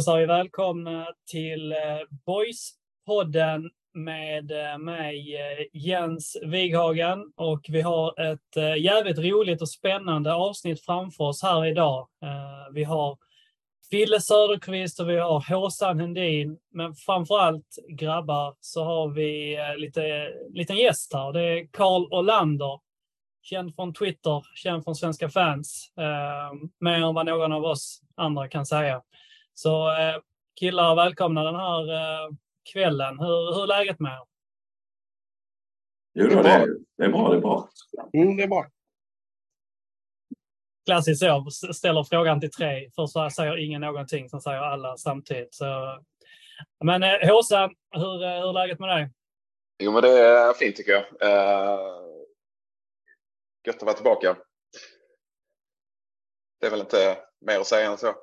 hälsar vi välkomna till eh, Boys-podden med eh, mig eh, Jens Vighagen. och vi har ett jävligt roligt och spännande avsnitt framför oss här idag. Vi har Fille Söderqvist och vi har Håsan Hendin, men framför allt grabbar så har vi lite liten gäst här. Det är Karl Olander känd från Twitter, känd från svenska fans. Mer än vad någon av oss andra kan säga. Så eh, killar, välkomna den här eh, kvällen. Hur, hur är läget med er? Jo, det, är, det är bra. Det är bra. Mm, det är bra. Klassiskt så, ställer frågan till tre. Först säger ingen någonting, sen säger alla samtidigt. Så... Men eh, Håsa, hur, hur är läget med dig? Jo, men det är fint tycker jag. Uh Gött att vara tillbaka. Det är väl inte mer att säga än så.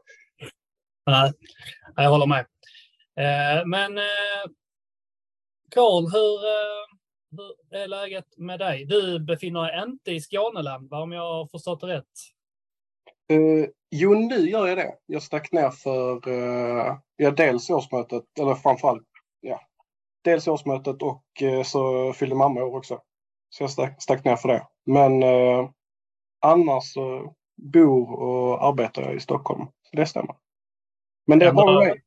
Nej, jag håller med. Eh, men eh, Karl, hur, eh, hur är läget med dig? Du befinner dig inte i Skåneland, om jag har förstått det rätt? Uh, jo, nu gör jag det. Jag stack ner för uh, ja, dels årsmötet, eller framförallt ja, dels årsmötet och uh, så fyllde mamma år också. Så jag stack, stack ner för det. Men uh, annars så bor och arbetar jag i Stockholm. Så det stämmer. Men det bra med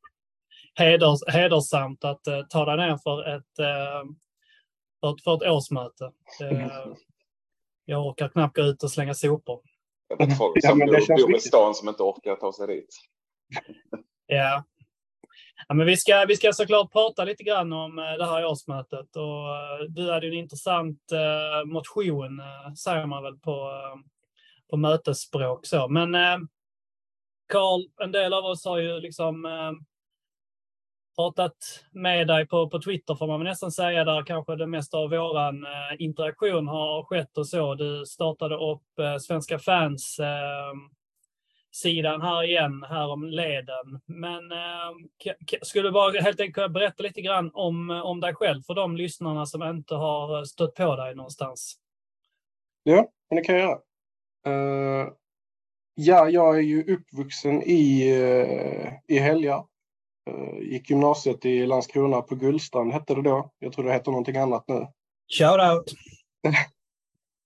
heders, Hedersamt att uh, ta dig ner för ett, uh, för ett, för ett årsmöte. Uh, jag orkar knappt gå ut och slänga sopor. Det är folk som ja, bor, bor i stan som inte orkar ta sig dit. ja, Ja, men vi, ska, vi ska såklart prata lite grann om det här årsmötet. Och du hade en intressant motion, säger man väl på, på mötesspråk. Så. Men Karl, en del av oss har ju liksom eh, pratat med dig på, på Twitter får man väl nästan säga, där kanske det mesta av vår eh, interaktion har skett och så. Du startade upp eh, Svenska fans sidan här igen, här om leden. Men eh, skulle du bara helt enkelt kunna berätta lite grann om, om dig själv för de lyssnarna som inte har stött på dig någonstans? Ja, det kan jag göra. Uh, ja, jag är ju uppvuxen i, uh, i Helga. Uh, gick gymnasiet i Landskrona på Gullstrand hette det då. Jag tror det heter någonting annat nu. Shout out!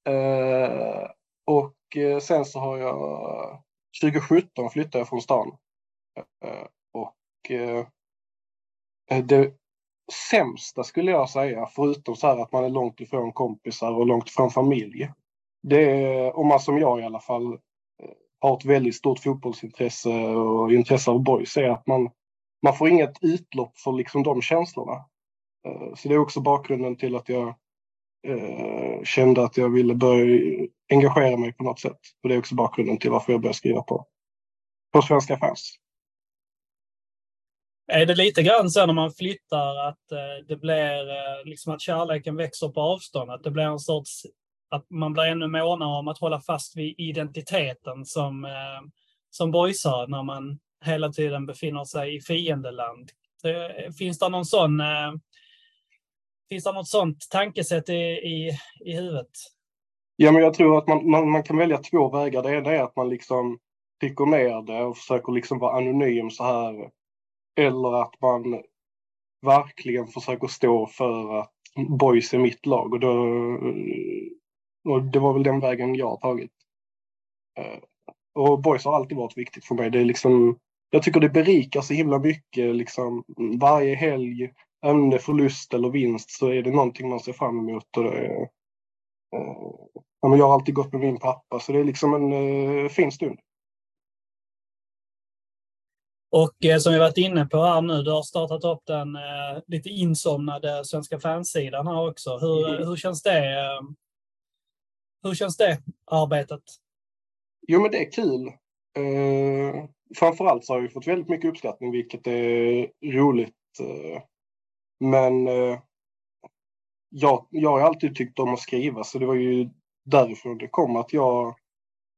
uh, och sen så har jag 2017 flyttade jag från stan. Eh, och eh, det sämsta skulle jag säga, förutom så här att man är långt ifrån kompisar och långt ifrån familj. Det är, om man som jag i alla fall eh, har ett väldigt stort fotbollsintresse och intresse av boys, är att man, man får inget utlopp för liksom de känslorna. Eh, så det är också bakgrunden till att jag eh, kände att jag ville börja engagera mig på något sätt. Och det är också bakgrunden till varför jag började skriva på, på Svenska fans. Är det lite grann så när man flyttar att eh, det blir eh, liksom att kärleken växer på avstånd? Att det blir en sorts att man blir ännu månare om att hålla fast vid identiteten som, eh, som boysare när man hela tiden befinner sig i fiendeland. Finns det någon sån eh, Finns det något sånt tankesätt i, i, i huvudet? Ja, men jag tror att man, man, man kan välja två vägar. Det ena är att man liksom trycker ner det och försöker liksom vara anonym så här. Eller att man verkligen försöker stå för att boys är mitt lag. Och, då, eh, och det var väl den vägen jag har tagit. Eh, och boys har alltid varit viktigt för mig. Det är liksom, jag tycker det berikar så himla mycket. Liksom, varje helg även om det är förlust eller vinst så är det någonting man ser fram emot. Och är, eh, jag har alltid gått med min pappa så det är liksom en eh, fin stund. Och eh, som vi varit inne på här nu, du har startat upp den eh, lite insomnade Svenska fansidan här också. Hur, mm. hur känns det? Hur känns det arbetet? Jo, men det är kul. Eh, framförallt så har vi fått väldigt mycket uppskattning, vilket är roligt. Eh, men eh, jag, jag har alltid tyckt om att skriva så det var ju därifrån det kom att jag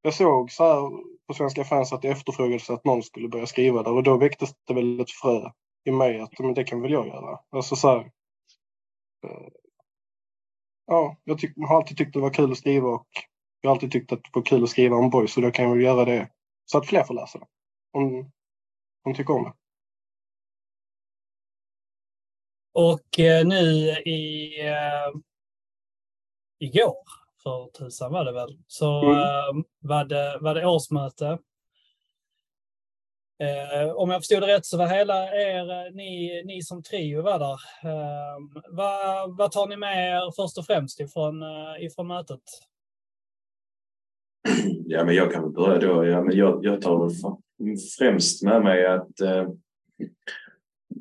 jag såg så här på Svenska fans att det efterfrågades att någon skulle börja skriva där och då väcktes det väl ett frö i mig att men det kan väl jag göra. Alltså så här, eh, ja, jag, tyck, har alltid tyckt det var kul att skriva och jag har alltid tyckt att det var kul att skriva om boys så då kan jag väl göra det så att fler får läsa det. Om de tycker om det. Och eh, nu i eh, igår, för tusan var det väl, så mm. eh, var, det, var det årsmöte Eh, om jag förstod det rätt så var hela er, eh, ni, ni som trio var där. Eh, vad, vad tar ni med er först och främst ifrån, eh, ifrån mötet? Ja, men jag kan väl börja då. Ja, men jag, jag tar väl främst med mig att eh,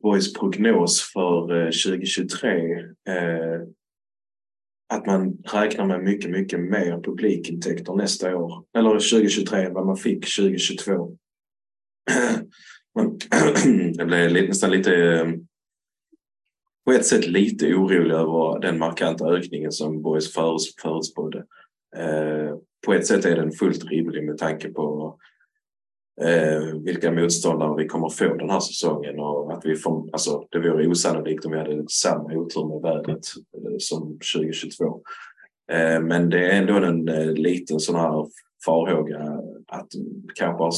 Boys prognos för eh, 2023 eh, att man räknar med mycket, mycket mer publikintäkter nästa år. Eller 2023 än vad man fick 2022. Man- jag blev nästan lite eh, på ett sätt lite orolig över den markanta ökningen som Boys förut- förutspådde. Eh, på ett sätt är den fullt rimlig med tanke på eh, vilka motståndare vi kommer få den här säsongen och att vi får, alltså det vore osannolikt om vi hade samma otur med vädret eh, som 2022. Eh, men det är ändå en eh, liten sån här farhåga att kanske har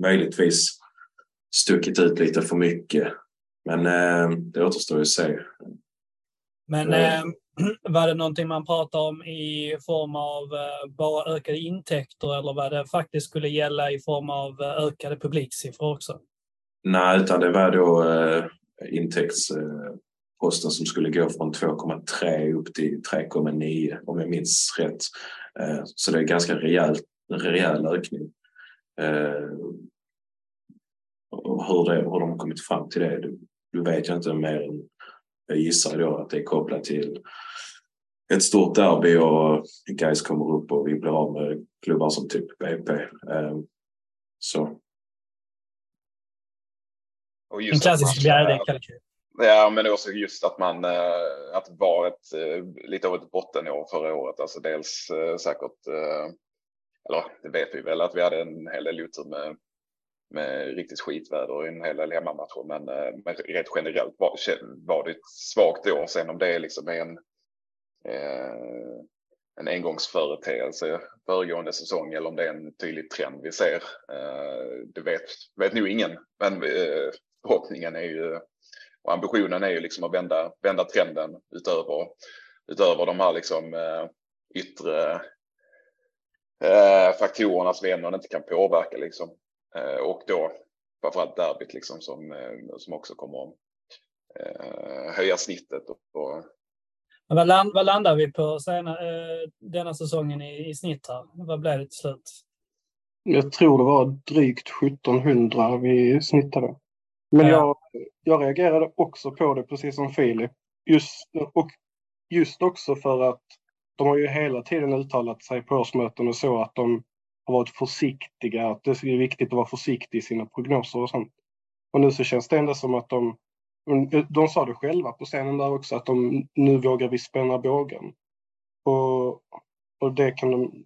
möjligtvis stuckit ut lite för mycket. Men eh, det återstår ju att se. Men Nej. eh, var det någonting man pratade om i form av eh, bara ökade intäkter eller vad det faktiskt skulle gälla i form av eh, ökade publiksiffror också? Nej, utan det var då eh, intäktsposten som skulle gå från 2,3 upp till 3,9 om jag minns rätt. Eh, så det är ganska rejäl, rejäl ökning. Eh, hur, det, hur de har kommit fram till det, det vet jag inte mer än jag gissar då att det är kopplat till ett stort derby och guys kommer upp och vi blir av med klubbar som typ BP. Eh, så Och En just att klassisk glädjekalkyl. Ja, men också just att man eh, att det var ett, eh, lite av ett bottenår förra året. Alltså dels eh, säkert, eh, eller det vet vi väl att vi hade en hel del otur med, med riktigt skitväder och en hel del hemmamatcher. Men, eh, men rent generellt var, var det ett svagt år. Sen om det liksom är en, eh, en engångsföreteelse föregående säsong eller om det är en tydlig trend vi ser. Eh, det vet, vet nog ingen. Men eh, förhoppningen är ju och ambitionen är ju liksom att vända, vända trenden utöver, utöver de här liksom, eh, yttre eh, faktorerna som vi ändå inte kan påverka. Liksom. Eh, och då framförallt derbyt liksom, som, eh, som också kommer att eh, höja snittet. Och, och, Men Vad, land, vad landar vi på sena, eh, denna säsongen i, i snitt här? Vad blev det till slut? Jag tror det var drygt 1700 vi snittade. Men Ja. jag, jag reagerade också på det precis som Filip. Just, och just också för att de har ju hela tiden uttalat sig på årsmöten och så att de har varit försiktiga. Att det är viktigt att vara försiktig i sina prognoser och sånt. Och nu så känns det ändå som att de de sa det själva på scenen där också att de nu vågar vi spänna bågen. Och, och det kan de,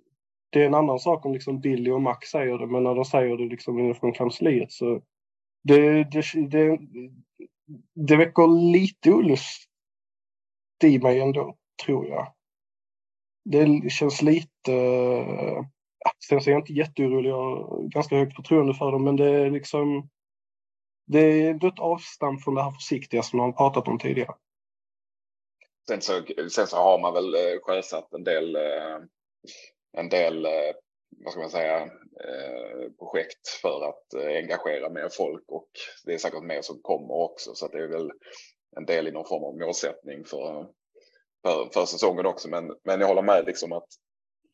det är en annan sak om liksom Billy och Max säger det, men när de säger det liksom inifrån kansliet så det, det, det, det väcker lite olust i mig ändå, tror jag. Det känns lite... Sen så är jag inte jätteorolig, jag har ganska högt förtroende för dem, men det är liksom... Det är ändå ett avstamp från det här försiktiga som de har pratat om tidigare. sen, så, sen så har man väl eh, sjösatt en del, eh, en del eh, vad ska man säga, projekt för att engagera mer folk och det är säkert mer som kommer också. Så att det är väl en del i någon form av målsättning för, för, för säsongen också. Men, men jag håller med liksom att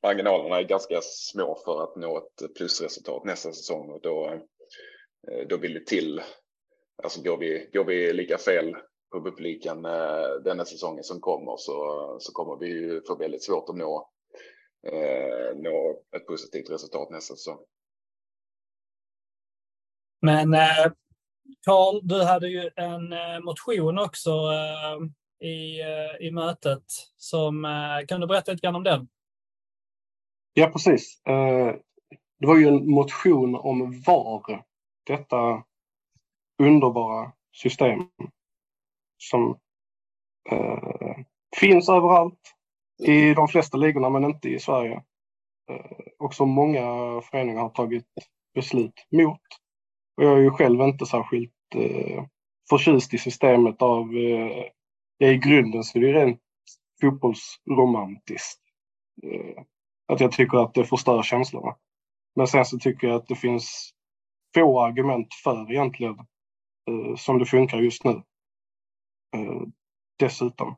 marginalerna är ganska små för att nå ett plusresultat nästa säsong och då, eh, då vill det till. Alltså går vi, går vi lika fel på publiken eh, denna säsongen som kommer så, så kommer vi ju få väldigt svårt att nå, eh, nå ett positivt resultat nästa säsong. Men eh, du hade ju en eh, motion också eh, i, eh, i mötet. Som, eh, kan du berätta lite grann om den? Ja, precis. Eh, det var ju en motion om VAR. Detta underbara system som eh, finns överallt i de flesta ligorna men inte i Sverige. Och som många föreningar har tagit beslut mot. Och jag är ju själv inte särskilt eh, förtjust i systemet av, eh, ja, i grunden så är det rent fotbollsromantiskt. Eh, att jag tycker att det förstör känslorna. Men sen så tycker jag att det finns få argument för egentligen eh, som det funkar just nu. Eh, dessutom.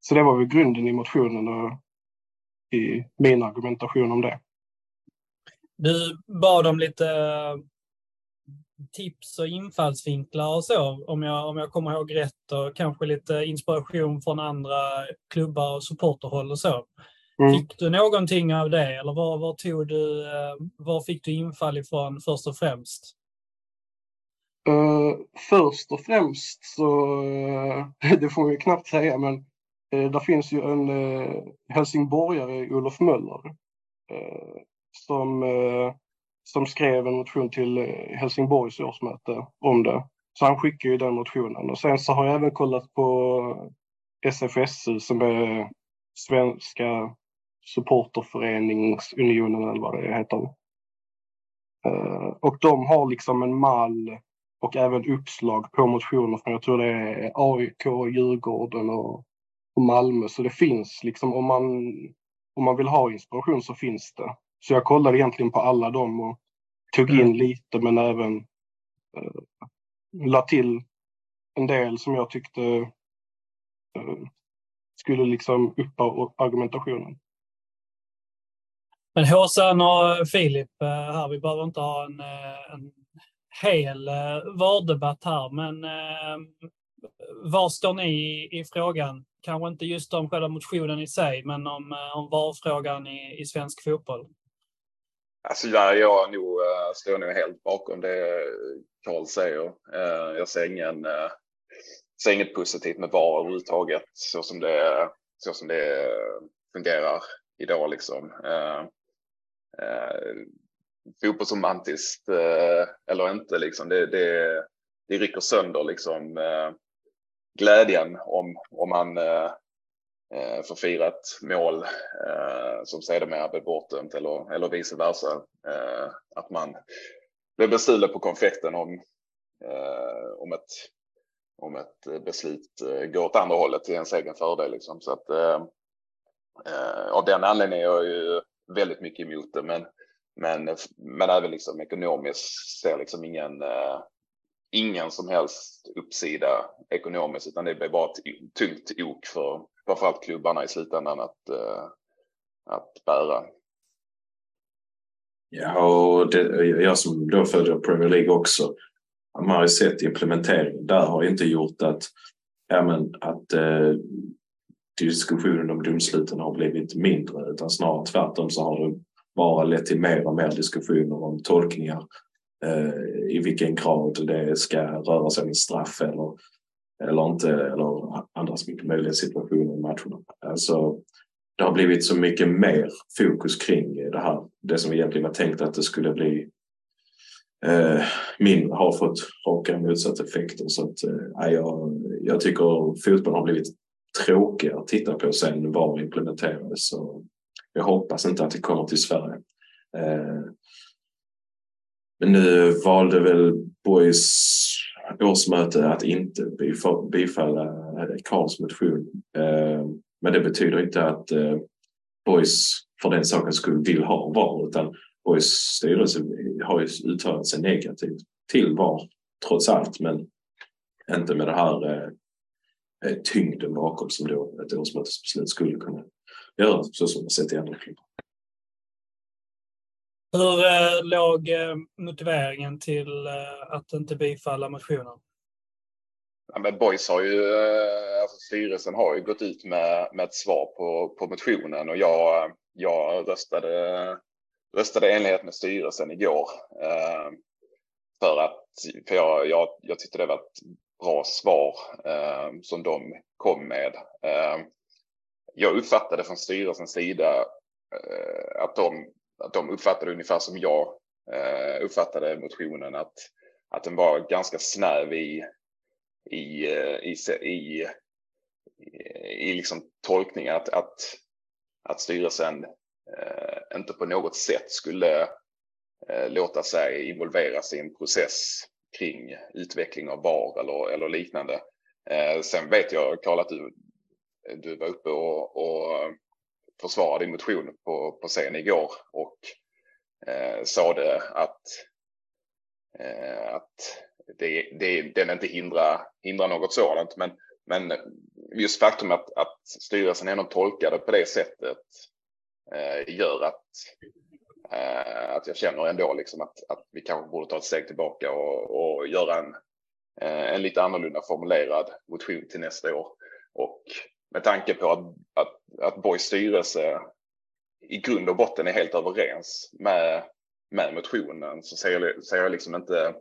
Så det var väl grunden i motionen och i min argumentation om det. Du bad om lite tips och infallsvinklar och så, om jag, om jag kommer ihåg rätt, och kanske lite inspiration från andra klubbar och supporterhåll och så. Mm. Fick du någonting av det eller var, var, tog du, eh, var fick du infall ifrån först och främst? Uh, först och främst så, uh, det får vi knappt säga, men uh, där finns ju en uh, helsingborgare, Olof Möller, som, som skrev en motion till eh, Helsingborgs årsmöte om det. Så han skickade ju den motionen. Och sen så har jag även kollat på SFSU som är Svenska supporterföreningsunionen eller vad det heter. Eh, och de har liksom en mall och även uppslag på motioner från, jag tror det är AIK, Djurgården och, och Malmö. Så det finns liksom, om man, om man vill ha inspiration så finns det. Så jag kollade egentligen på alla dem och tog in mm. lite men även eh, la till en del som jag tyckte eh, skulle liksom uppa argumentationen. Men Håsan och Filip eh, här, vi behöver inte ha en, eh, en hel eh, vårddebatt här, men eh, var står ni i, i, frågan? Kanske inte just om själva motionen i sig, men om, om var-frågan i, i svensk fotboll. Alltså där jag nog, eh, står nog helt bakom det Karl säger. Eh, jag ser, ingen, eh, ser inget positivt med VAR överhuvudtaget så som det, så som det fungerar idag. Liksom. Fotbollsromantiskt eller inte. Liksom. Det, det, det rycker sönder liksom, glädjen om, om man eh, får fira ett mål eh, som sedermera blir bortdömt eller, eller vice versa. Eh, att man blir bestulen på konfekten om, eh, om, ett, om ett beslut eh, går åt andra hållet till ens egen fördel. Liksom. Så att, eh, eh, av den anledningen är jag ju väldigt mycket emot det. Men men, men även liksom ekonomiskt ser liksom ingen, uh, ingen som helst uppsida ekonomiskt utan det blir bara ett tungt ok för framförallt klubbarna i slutändan att, eh, att bära. Ja, och det, jag som då följer Premier League också, man har ju sett implementeringen där har inte gjort att, ja, men, att eh, diskussionen om domsluten har blivit mindre utan snarare tvärtom så har det bara lett till mer och mer diskussioner om tolkningar eh, i vilken grad det ska röra sig om straff eller, eller inte eller andra möjliga situationer i matcherna. Alltså, det har blivit så mycket mer fokus kring det här. Det som egentligen var tänkt att det skulle bli eh, mindre har fått raka motsatta effekter. Så att, eh, jag, jag tycker fotboll har blivit tråkigare att titta på sen VAR implementerades. Så jag hoppas inte att det kommer till Sverige. Eh, men nu valde väl Boys årsmöte att inte bifalla Karls motion. Eh, men det betyder inte att eh, Boys för den sakens skull vill ha VAR utan Boys styrelse har ju uttalat sig negativt till VAR trots allt men inte med det här eh, tyngden bakom som då ett årsmötesbeslut skulle kunna göra så som man sett i andra klubbar. Hur eh, låg eh, motiveringen till eh, att inte bifalla motionen? Ja, men Boys har ju, eh, alltså styrelsen har ju gått ut med, med ett svar på, på motionen och jag, jag röstade, röstade i enlighet med styrelsen igår. Eh, för att för jag, jag, jag tyckte det var ett bra svar eh, som de kom med. Eh, jag uppfattade från styrelsens sida eh, att, de, att de uppfattade ungefär som jag eh, uppfattade motionen att, att den var ganska snäv i, i, eh, i, i, i liksom tolkningen att, att, att styrelsen eh, inte på något sätt skulle eh, låta sig involveras i en process kring utveckling av VAR eller, eller liknande. Eh, sen vet jag, Karl, att du, du var uppe och, och försvarade din motion på, på scen igår och eh, sa det att, eh, att det, det, den inte hindrar, hindrar något sådant. Men, men just faktum att, att styrelsen ändå tolkade på det sättet eh, gör att, eh, att jag känner ändå liksom att, att vi kanske borde ta ett steg tillbaka och, och göra en, eh, en lite annorlunda formulerad motion till nästa år. Och med tanke på att, att, att Borgs styrelse i grund och botten är helt överens med, med motionen så ser jag, ser jag liksom inte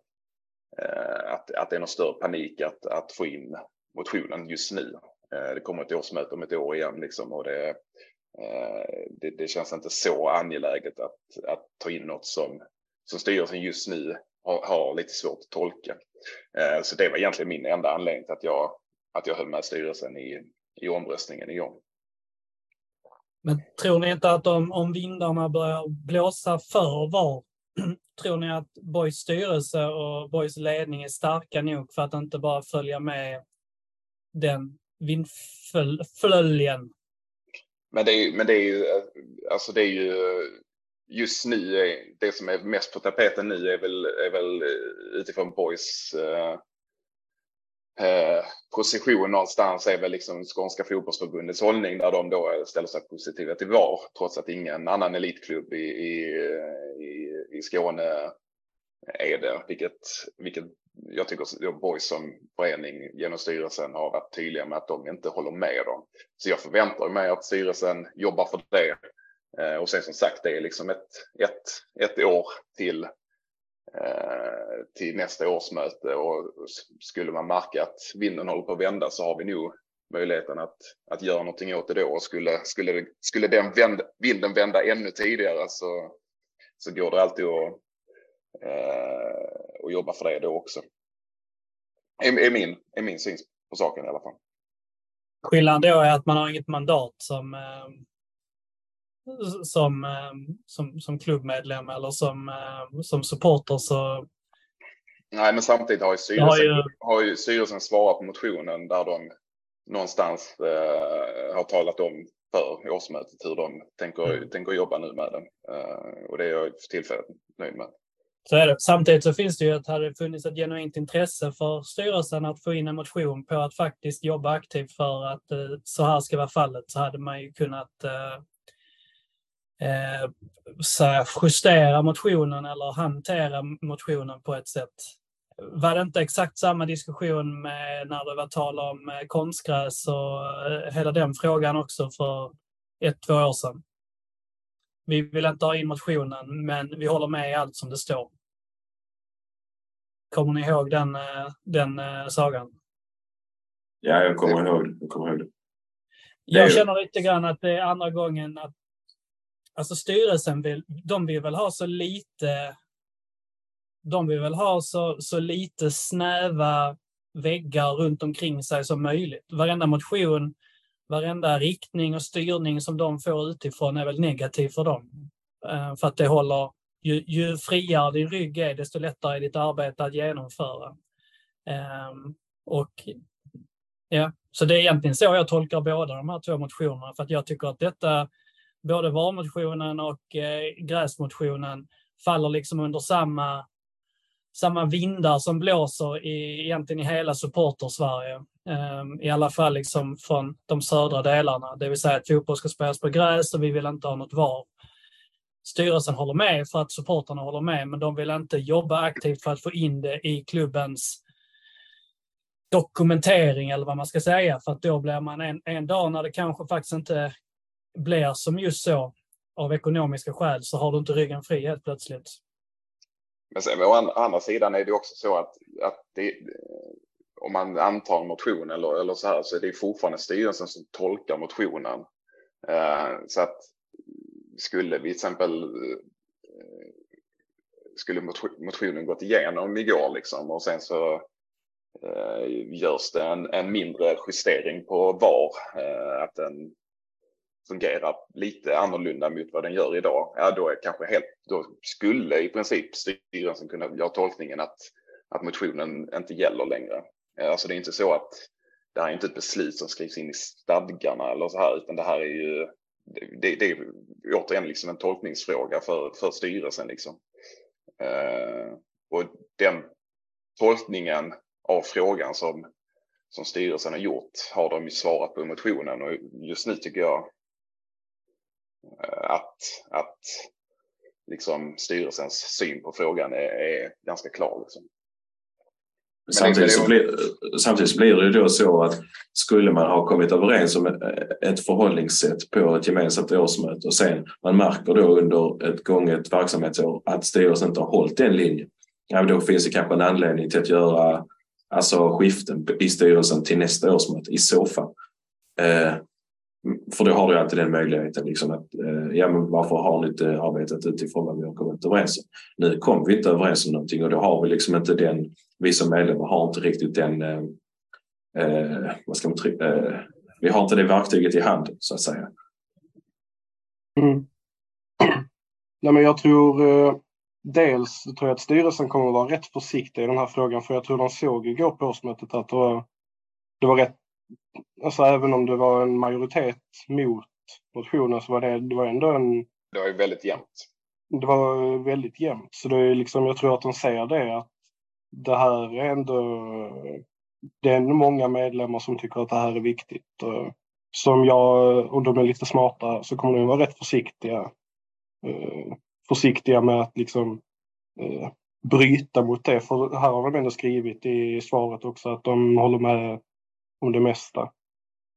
eh, att, att det är någon större panik att, att få in motionen just nu. Eh, det kommer ett årsmöte om ett år igen liksom och det, eh, det, det, känns inte så angeläget att, att ta in något som, som styrelsen just nu har, har lite svårt att tolka. Eh, så det var egentligen min enda anledning till att jag, att jag höll med styrelsen i, i omröstningen igång. Men tror ni inte att om, om vindarna börjar blåsa för VAR, tror ni att Boys styrelse och Boys ledning är starka nog för att inte bara följa med den vindflöljen? Men det, är, men det är ju, alltså det är ju just nu, det som är mest på tapeten nu är väl, är väl eh, utifrån Boys eh, Eh, position någonstans är väl liksom Skånska fotbollsförbundets hållning där de då ställer sig positiva till VAR trots att ingen annan elitklubb i, i, i, i Skåne är det. Vilket, vilket jag tycker Boys som förening genom styrelsen har varit tydliga med att de inte håller med dem. Så jag förväntar mig att styrelsen jobbar för det. Eh, och sen som sagt, det är liksom ett, ett, ett år till Eh, till nästa årsmöte och skulle man märka att vinden håller på att vända så har vi nog möjligheten att, att göra någonting åt det då. Och skulle, skulle, skulle den vänd, vinden vända ännu tidigare så, så går det alltid att, eh, att jobba för det då också. Är, är, min, är min syn på saken i alla fall. Skillnaden då är att man har inget mandat som eh, som, ehm, som, som klubbmedlem eller som, ehm, som supporter så... Nej, men samtidigt har ju styrelsen, har ju... Har ju styrelsen svarat på motionen där de någonstans eh, har talat om för årsmötet hur de tänker, mm. tänker jobba nu med den. Eh, och det är jag för tillfället nöjd med. Så är det. Samtidigt så finns det ju att hade det funnits ett genuint intresse för styrelsen att få in en motion på att faktiskt jobba aktivt för att eh, så här ska vara fallet så hade man ju kunnat eh, eh, så justera motionen eller hantera motionen på ett sätt. Var det inte exakt samma diskussion med när det var tal om eh, konstgräs och eh, hela den frågan också för ett, två år sedan? Vi vill inte ha in motionen, men vi håller med i allt som det står. Kommer ni ihåg den, eh, den sagan? Ja, jag kommer ihåg, jag kommer ihåg det. Jag känner lite grann att det är andra gången att alltså styrelsen vill, de vill väl ha så lite, de vill väl ha så, så lite snäva väggar runt omkring sig som möjligt. Varenda motion, varenda riktning och styrning som de får utifrån är väl negativ för dem. Eh, för att det håller, ju, ju friare din rygg är, desto lättare är ditt arbete att genomföra. Ehm, och ja, så det är egentligen så jag tolkar båda de här två motionerna, för att jag tycker att detta både VAR-motionen och eh, gräsmotionen faller liksom under samma, samma vindar som blåser i, egentligen i hela supportersverige. Um, I alla fall liksom från de södra delarna, det vill säga att fotboll ska spelas på gräs och vi vill inte ha något VAR. Styrelsen håller med för att supporterna håller med, men de vill inte jobba aktivt för att få in det i klubbens dokumentering eller vad man ska säga, för att då blir man en, en dag när det kanske faktiskt inte blir som just så av ekonomiska skäl så har du inte ryggen fri helt plötsligt. Men sen, å andra sidan är det också så att, att det, om man antar en motion eller, eller så här så är det fortfarande styrelsen som tolkar motionen. Eh, så att skulle vi till exempel eh, skulle motionen gått igenom igår liksom och sen så eh, görs det en, en mindre justering på VAR. Eh, att den fungerar lite annorlunda mot vad den gör idag, ja då är kanske helt, då skulle i princip styrelsen kunna göra tolkningen att, att motionen inte gäller längre. Eh, alltså det är inte så att det här är inte ett beslut som skrivs in i stadgarna eller så här, utan det här är ju det, det är återigen liksom en tolkningsfråga för, för styrelsen. Liksom. Eh, och den tolkningen av frågan som, som styrelsen har gjort har de ju svarat på i motionen och just nu tycker jag att, att liksom styrelsens syn på frågan är, är ganska klar. Liksom. Samtidigt, så blir, samtidigt blir det då så att skulle man ha kommit överens om ett förhållningssätt på ett gemensamt årsmöte och sen man märker då under ett gånget verksamhetsår att styrelsen inte har hållit den linjen. Ja, då finns det kanske en anledning till att göra alltså, skiften i styrelsen till nästa årsmöte i så fall. För då har du alltid den möjligheten. Liksom att, eh, ja, men varför har ni inte arbetat utifrån vad vi har kommit överens om? Nu kom vi inte överens om någonting och då har vi liksom inte den, vi som medlemmar har inte riktigt den, eh, eh vad ska man trycka, eh, vi har inte det verktyget i hand så att säga. Mm. Nej, men jag tror eh, dels tror jag att styrelsen kommer att vara rätt försiktig i den här frågan för jag tror de såg igår på årsmötet att det var, det var rätt alltså även om det var en majoritet mot motionen så var det, det var ändå en... Det var ju väldigt jämnt. Det var väldigt jämnt. Så det är liksom, jag tror att de ser det att det här är ändå... Det är många medlemmar som tycker att det här är viktigt. Och som jag, och de är lite smarta, så kommer de vara rätt försiktiga. Eh, försiktiga med att liksom eh, bryta mot det. För här har de ändå skrivit i svaret också att de håller med om det mesta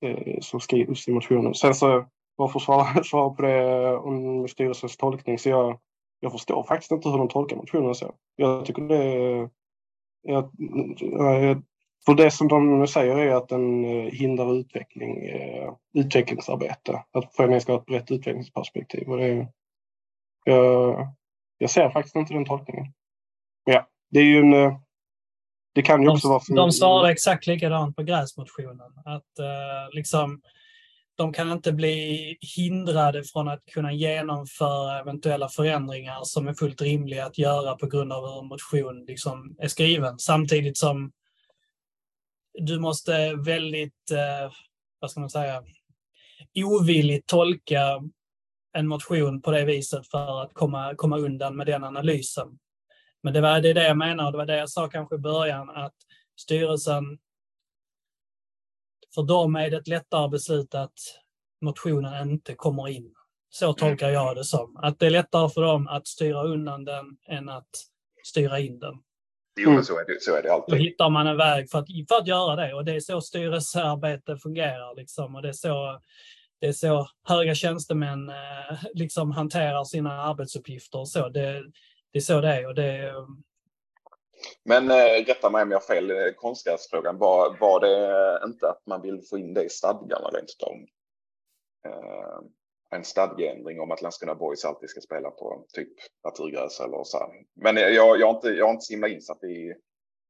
eh, som skrivs i motionen. Sen så, bara för att svara, svara på det om styrelsens tolkning, så jag, jag förstår faktiskt inte hur de tolkar motionen så. Jag tycker det jag, för det som de säger är att den eh, hindrar utveckling, eh, utvecklingsarbete. Att föreningen ska ha ett brett utvecklingsperspektiv. Och det, jag, jag ser faktiskt inte den tolkningen. Ja, det är ju en eh, det kan ju också de, vara... För... De svarade exakt likadant på gräsmotionen. Att eh, liksom, de kan inte bli hindrade från att kunna genomföra eventuella förändringar som är fullt rimliga att göra på grund av hur en motion liksom är skriven. Samtidigt som du måste väldigt, eh, vad ska man säga, ovilligt tolka en motion på det viset för att komma, komma undan med den analysen. Men det var det, det jag menar, det var det jag sa kanske i början, att styrelsen, för dem är det ett lättare beslut att motionen inte kommer in. Så mm. tolkar jag det som. Att det är lättare för dem att styra undan den än att styra in den. Jo, men så är det, så är det alltid. Då hittar man en väg för att, för att göra det och det är så styrelsearbete fungerar. Liksom. Och det, är så, det är så höga tjänstemän eh, liksom hanterar sina arbetsuppgifter. Och så. Det, det är så det är. Och det Men äh, rätta mig om jag har fel, eh, konstgräsfrågan, var, var det inte att man vill få in det i stadgarna rent utav? Äh, en stadgeändring om att Landskrona Boys alltid ska spela på typ naturgräs eller så här. Men jag, jag, har inte, jag har inte så himla insatt i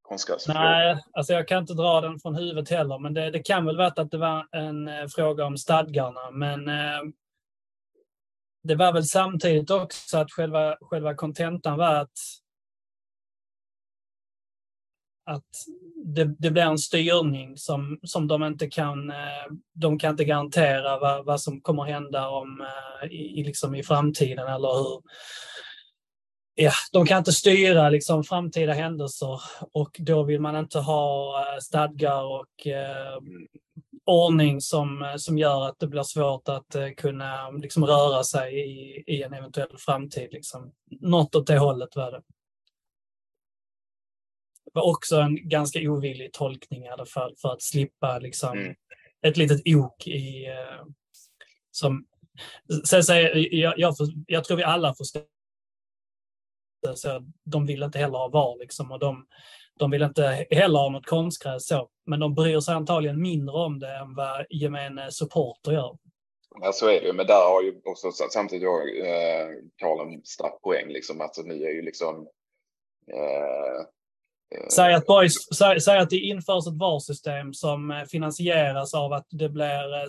konstgräsfrågan. Nej, alltså jag kan inte dra den från huvudet heller, men det, det kan väl vara att det var en eh, fråga om stadgarna. Men eh, det var väl samtidigt också att själva, själva kontentan var att att det, det, blir en styrning som, som de inte kan, eh, de kan inte garantera vad, vad som kommer hända om, eh, i, liksom i framtiden eller hur. Ja, de kan inte styra liksom framtida händelser och då vill man inte ha eh, stadgar och ordning som, som gör att det blir svårt att uh, kunna liksom, röra sig i, i en eventuell framtid. Liksom. Något åt det hållet var det. Det var också en ganska ovillig tolkning i alla fall för att slippa liksom, mm. ett litet ok i... Uh, som, sen säger, jag, jag, jag, tror vi alla förstår så de vill inte heller ha VAR liksom, och de, de vill inte heller ha något konstgräs så, men de bryr sig antagligen mindre om det än vad gemene supporter gör. Ja, så är det Men där har ju också samtidigt har eh, Karl en straffpoäng liksom. Alltså nu är ju liksom. Eh, eh, Säg att, boys, säg, säg, att det införs ett VAR-system som eh, finansieras av att det blir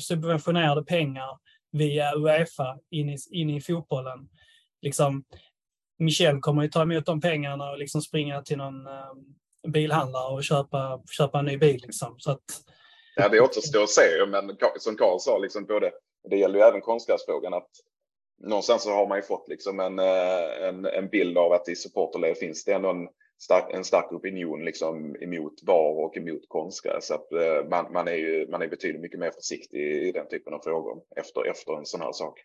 subventionerade pengar via Uefa in i, in i fotbollen. Liksom, Michel kommer ju ta emot de pengarna och liksom springa till någon ehm, bilhandlare och köpa, köpa en ny bil. Liksom. Så att, ja, det återstår att se, men som Karl sa, liksom både, det gäller ju även konstgräsfrågan, att någonstans så har man ju fått liksom en, eh, en, en bild av att i supporterled finns det ändå en stark, en stark opinion liksom emot VAR och emot konstgräs. Att, eh, man, man, är ju, man är betydligt mycket mer försiktig i den typen av frågor efter, efter en sån här sak.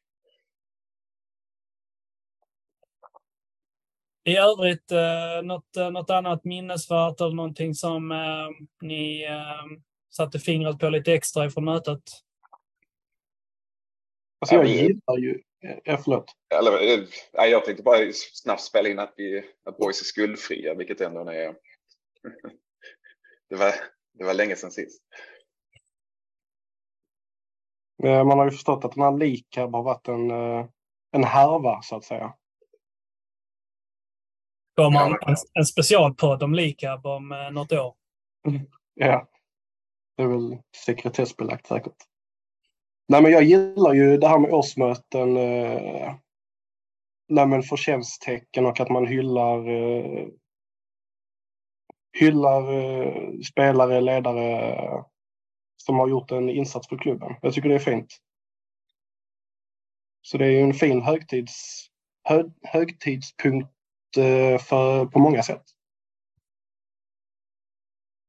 I övrigt eh, något, eh, något annat minnesvärt eller någonting som eh, ni eh, satte fingret på lite extra ifrån mötet? Alltså jag gillar ju Ja, förlåt. Eller, eh, jag tänkte bara snabbt spela in att, vi, att boys är skuldfria, vilket ändå är... det, var, det var länge sedan sist. Man har ju förstått att den här Likab har varit en, eh, en härva, så att säga. Kommer en, en, en specialpodd om Likab om eh, något år? Ja, det är väl sekretessbelagt säkert. Nej, men jag gillar ju det här med årsmöten. Eh, nej, men förtjänsttecken och att man hyllar, eh, hyllar eh, spelare, ledare som har gjort en insats för klubben. Jag tycker det är fint. Så det är ju en fin högtids, hö, högtidspunkt Eh, för, på många sätt.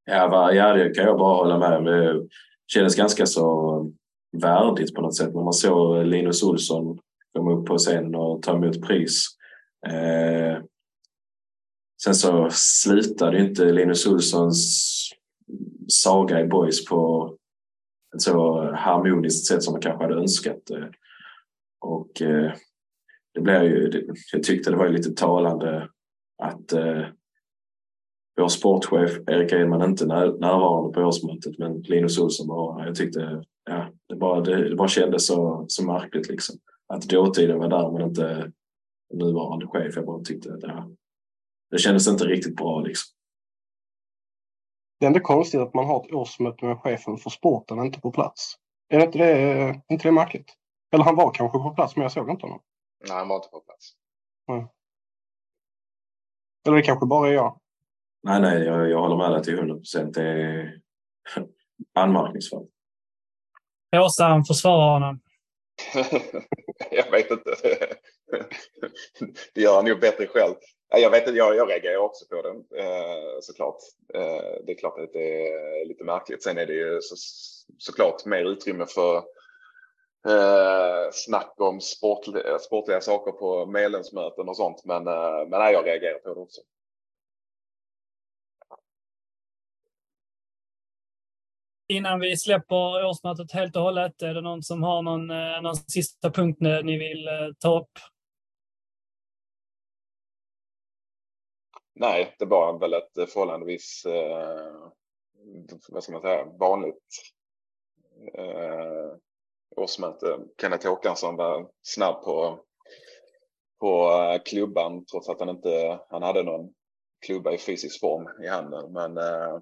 Ja, va, ja, det kan jag bara hålla med om. Det kändes ganska så värdigt på något sätt när man såg Linus Olsson komma upp på scenen och ta emot pris. Eh, sen så slutade inte Linus Olssons saga i Boys på ett så harmoniskt sätt som man kanske hade önskat. Eh, och eh, det blev ju, jag tyckte det var lite talande att eh, vår sportchef Erik Edman inte närvarande på årsmötet men Linus Olsson var Jag tyckte ja, det, bara, det, det bara kändes så, så märkligt liksom. Att dåtiden var där men inte nuvarande chef. Jag bara tyckte att ja, det kändes inte riktigt bra liksom. Det är ändå konstigt att man har ett årsmöte med chefen för sporten inte på plats. Är inte det, inte det märkligt? Eller han var kanske på plats men jag såg inte honom. Nej, han var inte på plats. Mm. Eller det kanske bara är jag. Nej, nej, jag, jag håller med dig till 100 procent. Det är anmärkningsvärt. Åsa försvarar honom. jag vet inte. det gör han ju bättre själv. Jag vet inte, jag, jag reagerar också på det eh, såklart. Eh, det är klart att det är lite märkligt. Sen är det ju så, såklart mer utrymme för eh, snack om sportliga, sportliga saker på medlemsmöten och sånt. Men, eh, men nej, jag reagerar på det också. innan vi släpper årsmötet helt och hållet, är det någon som har någon, eh, någon sista punkt ni vill eh, ta upp? Nej, det var väl ett förhållandevis, eh, vad ska man säga, vanligt eh, årsmöte. Kenneth Håkansson var snabb på, på klubban trots att han inte han hade någon klubba i fysisk form i handen. Men eh,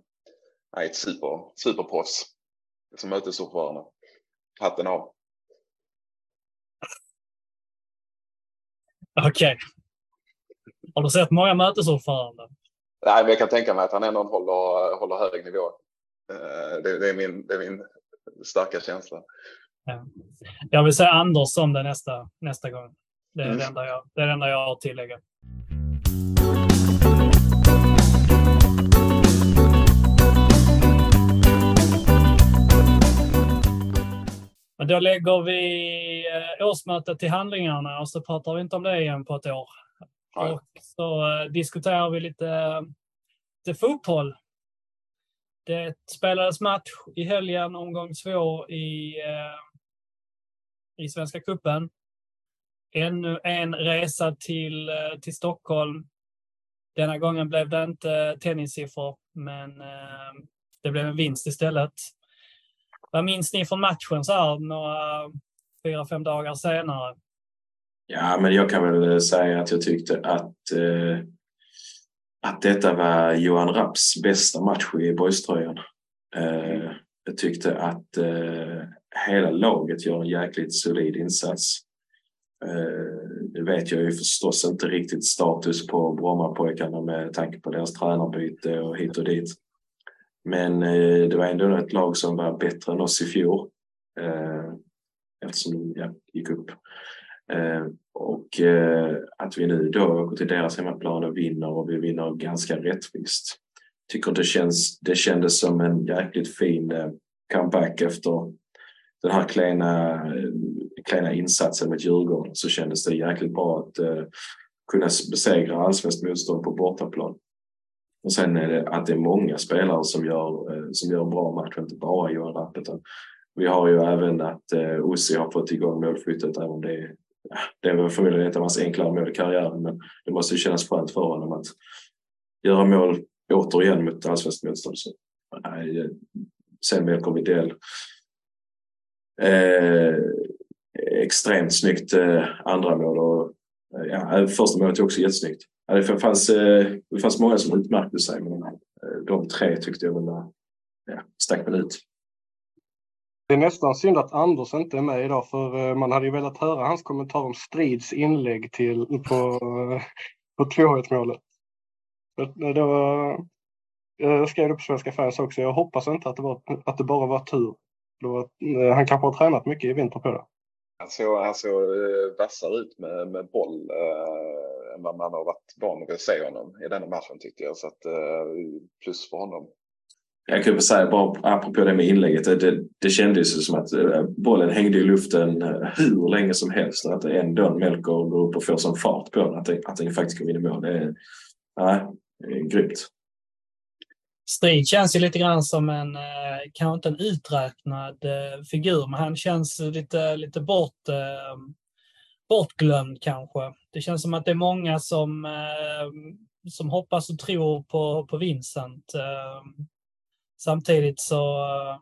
ett super, superproffs som mötesordförande. Hatten av. Okej. Okay. Har du sett många mötesordförande? Nej, men jag kan tänka mig att han ändå håller, håller hög nivå. Eh, det, det, är min, det är min starka känsla. Ja. Jag vill säga Anders om det nästa, nästa gång. Det är, mm. det, enda jag, det är det enda jag har att tillägga. Men då lägger vi eh, årsmötet till handlingarna och så pratar vi inte om det igen på ett år. Nej. Och så eh, diskuterar vi lite, lite fotboll. Det spelades match i helgen, omgång två i, eh, i Svenska cupen. Ännu en resa till, eh, till Stockholm. Denna gången blev det inte tennissiffror, men eh, det blev en vinst istället. Vad minns ni från matchen så här några fyra, fem dagar senare? Ja, men jag kan väl säga att jag tyckte att, eh, att detta var Johan Rapps bästa match i boyströjan. Eh, jag tyckte att eh, hela laget gör en jäkligt solid insats. Eh, det nu vet jag ju förstås inte riktigt status på Brommapojkarna med tanke på deras tränarbyte och hit och dit. Men eh, det var ändå ett lag som var bättre än oss i fjol. Eh, eftersom de ja, gick upp. Och att vi nu då åker till deras hemmaplan och vinner och vi vinner ganska rättvist. Tycker det, känns, det kändes som en jäkligt fin comeback efter den här kleina, eh, kleina insatsen mot Djurgården så kändes det jäkligt bra att uh, kunna besegra allsvenskt motstånd på bortaplan. Och sen är det att det är många spelare som gör, uh, som gör bra match, inte bara Johan Rapp. Vi har ju även att uh, Ossi har fått igång målskyttet även om det är det är förmodligen ett av hans enklare mål i karriären men det måste ju kännas skönt för honom att göra mål återigen mot allsvenskt motstånd. Så, nej, sen Melker Widell Eh, extremt snyggt eh, andra mål och eh, ja, eh, första målet är också jättesnyggt. Ja, det, fanns, eh, det fanns många som utmärkte sig men eh, de tre tyckte jag väl eh, ja, stack väl ut. Det är nästan synd att Anders inte är med idag för eh, man hade ju velat höra hans kommentar om Strids inlägg till, på, på 2-1 målet. Det var, jag skrev det på Svenska fans också. Jag hoppas inte att det, var, att det bara var tur. Då, eh, han kanske har tränat mycket i vinter på det. Han såg, han såg eh, vassare ut med, med boll eh, än vad man har varit van vid att se honom i denna matchen tyckte jag. Så att, eh, plus för honom. Jag kan säga bara apropå det med inlägget. Det, det kändes som att eh, bollen hängde i luften hur länge som helst. Att ändå Melker går upp och får sån fart på den att, det, att den faktiskt kommer in i mål. Det är, nej, det grymt. Strid känns ju lite grann som en, eh, kanske inte en uträknad eh, figur, men han känns lite, lite bort, eh, bortglömd kanske. Det känns som att det är många som, eh, som hoppas och tror på, på Vincent. Eh. Samtidigt så eh,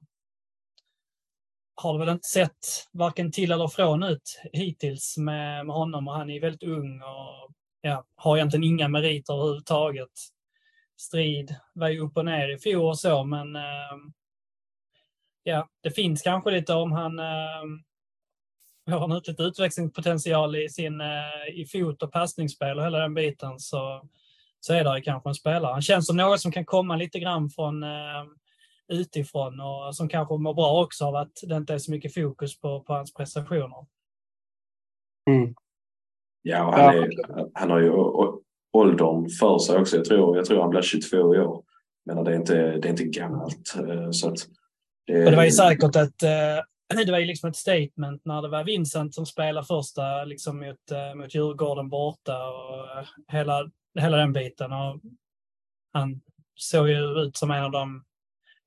har det väl inte sett varken till eller från ut hittills med, med honom och han är väldigt ung och ja, har egentligen inga meriter överhuvudtaget strid var ju upp och ner i fjol och så, men eh, ja, det finns kanske lite om han eh, har lite utväxlingspotential i sin eh, i fot och passningsspel och hela den biten så, så är det kanske en spelare. Han känns som något som kan komma lite grann från eh, utifrån och som kanske mår bra också av att det inte är så mycket fokus på, på hans prestationer. Mm. Ja, han, är, han har ju åldern för sig också. Jag tror, jag tror han blir 22 i år. Men det är inte, det är inte gammalt. Eh, så det... det var ju säkert ett, eh, det var ju liksom ett statement när det var Vincent som spelade första liksom mot, eh, mot Djurgården borta och hela, hela den biten. Och han såg ju ut som en av de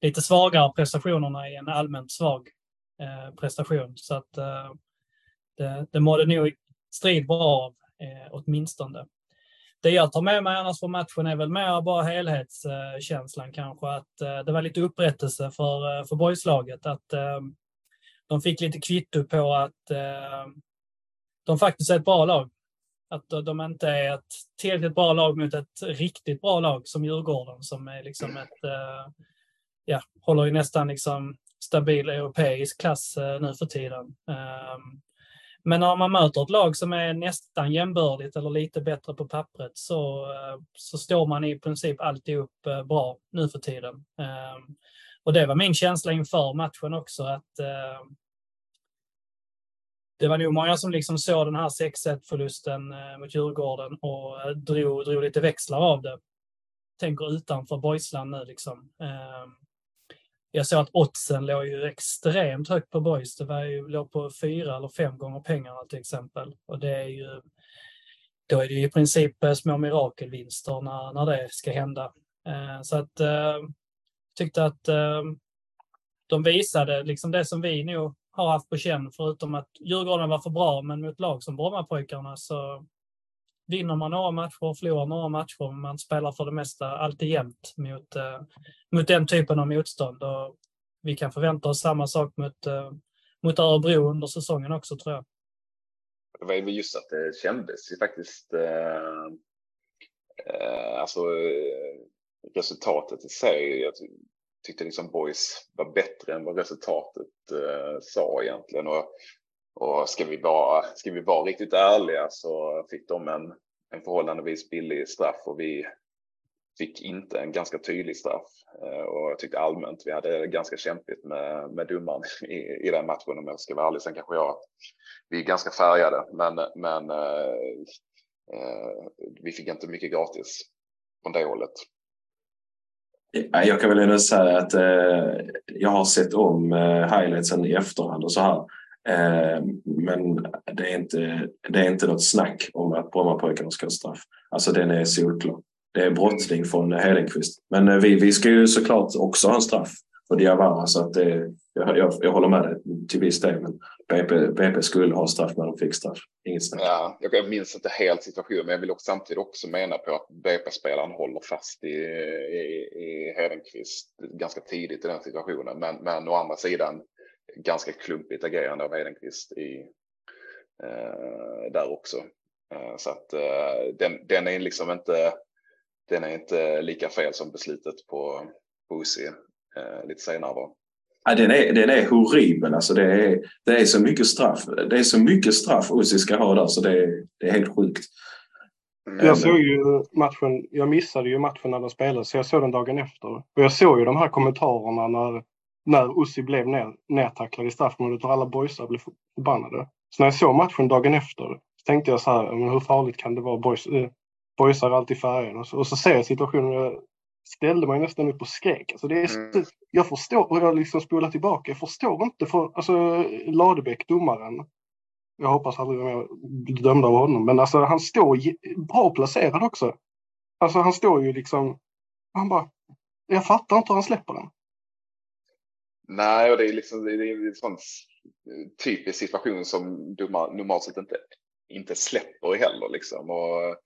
lite svagare prestationerna i en allmänt svag prestation. Så att det, det mådde nog strid bra av, åtminstone det jag tar med mig annars från matchen är väl mer bara helhetskänslan kanske. Att eh, det var lite upprättelse för, eh, för boyslaget. Att eh, de fick lite kvitto på att de faktiskt är ett bra lag. Att de inte är ett tillräckligt bra lag mot ett riktigt bra lag som Djurgården som är liksom ett, ja, håller ju nästan liksom stabil europeisk klass nu för tiden. Ehm, men när man möter ett lag som är nästan jämbördigt eller lite bättre på pappret så, eh, så står man i princip alltid upp eh, bra nu för tiden. Ehm, och det var min känsla inför matchen också att eh, det var nog många som liksom såg den här 6-1 förlusten mot Djurgården och drog, drog lite växlar av det. Tänker utanför Boysland nu liksom. Ehm, jag såg att oddsen låg ju extremt högt på boys. Det var ju, låg på fyra eller fem gånger pengarna till exempel. Och det är ju, då är det ju i princip eh, små mirakelvinster när, när det ska hända. Eh, så att eh, tyckte att eh, de visade liksom det som vi nog har haft på känn, förutom att Djurgården var för bra, men mot lag som Brommapojkarna så vinner man några matcher och förlorar några matcher. Man spelar för det mesta alltid jämnt mot, eh, mot den typen av motstånd. Och vi kan förvänta oss samma sak mot, eh, mot Örebro under säsongen också tror jag. Det var just att det kändes ju faktiskt eh, eh alltså resultatet i sig. Jag tyckte liksom Boys var bättre än vad resultatet eh, sa egentligen. Och och ska vi vara, ska vi vara riktigt ärliga så fick de en, en förhållandevis billig straff och vi fick inte en ganska tydlig straff. Eh, och jag tyckte allmänt vi hade ganska kämpigt med, med domaren i, i den matchen om jag ska vara ärlig. Sen kanske jag, vi är ganska färgade, men, men eh, eh, vi fick inte mycket gratis från det hållet. Jag kan väl ändå säga att eh, jag har sett om eh, highlightsen i efterhand och så här. Eh, men det är, inte, det är inte något snack om att Brommapojkarna ska ha straff. Alltså den är solklar. Det är brottsling från Hedenqvist. Men eh, vi, vi ska ju såklart också ha en straff för Diawara så att det, jag, jag, jag håller med dig till viss del. Men BP, BP skulle ha straff när de fick straff. Inget snack. Ja, jag minns inte helt situationen, men jag vill också, samtidigt också mena på att BP-spelaren håller fast i, i, i Hedenqvist ganska tidigt i den situationen. Men, men å andra sidan ganska klumpigt agerande av Hedenqvist i, eh, där också. Eh, så att eh, den, den är liksom inte den är inte lika fel som beslutet på, på UC eh, lite senare var. Ja, den, är, den är horribel. Alltså det, är, det är så mycket straff. Det är så mycket straff Uzi ska ha där så det är, det är helt sjukt. Men... Jag såg ju matchen, jag missade ju matchen när den spelades så jag såg den dagen efter. Och jag såg ju de här kommentarerna när, när Ussi blev ner, nertacklad i straffområdet och alla boysar blev förbannade. Så när jag såg matchen dagen efter så tänkte jag så här, men hur farligt kan det vara? Boys, eh, boysar alltid färgen och så, och så ser jag situationen och jag ställde mig nästan upp och skrek. Alltså det är, mm. Jag förstår, och jag liksom spolar tillbaka, jag förstår inte för alltså Ladebäck, domaren, jag hoppas aldrig mer dömd av honom, men alltså han står bra placerad också. Alltså han står ju liksom, han bara, jag fattar inte hur han släpper den. Nej, och det är liksom det är en sån typisk situation som domar normalt sett inte, inte släpper heller liksom. Och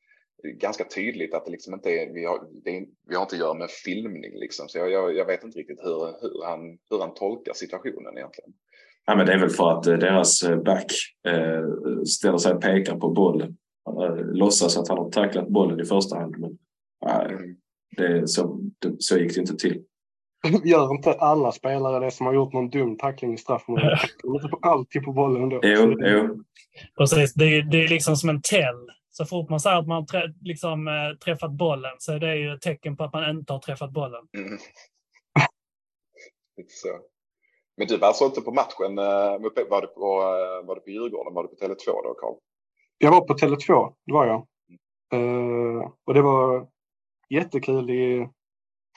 ganska tydligt att det liksom inte är, vi har, är, vi har inte att göra med filmning liksom. Så jag, jag, jag, vet inte riktigt hur, hur, han, hur han tolkar situationen egentligen. Ja, men det är väl för att eh, deras eh, back eh, ställer sig och pekar på bollen. Eh, låtsas att han har tacklat bollen i första hand. Men eh, det, så, det, så gick det inte till. Gör inte alla spelare det som har gjort någon dum tackling i straffområdet? alltid på bollen ändå. Jo, jo. Precis, det är, det är liksom som en tell så fort man säger att man trä, liksom, äh, träffat bollen så är det ju ett tecken på att man inte har träffat bollen. Mm. så. Men du var alltså inte på matchen? Äh, var du på, äh, var du på Djurgården? Var du på Tele2 då, Karl? Jag var på Tele2, det var jag. Mm. och det var jättekul i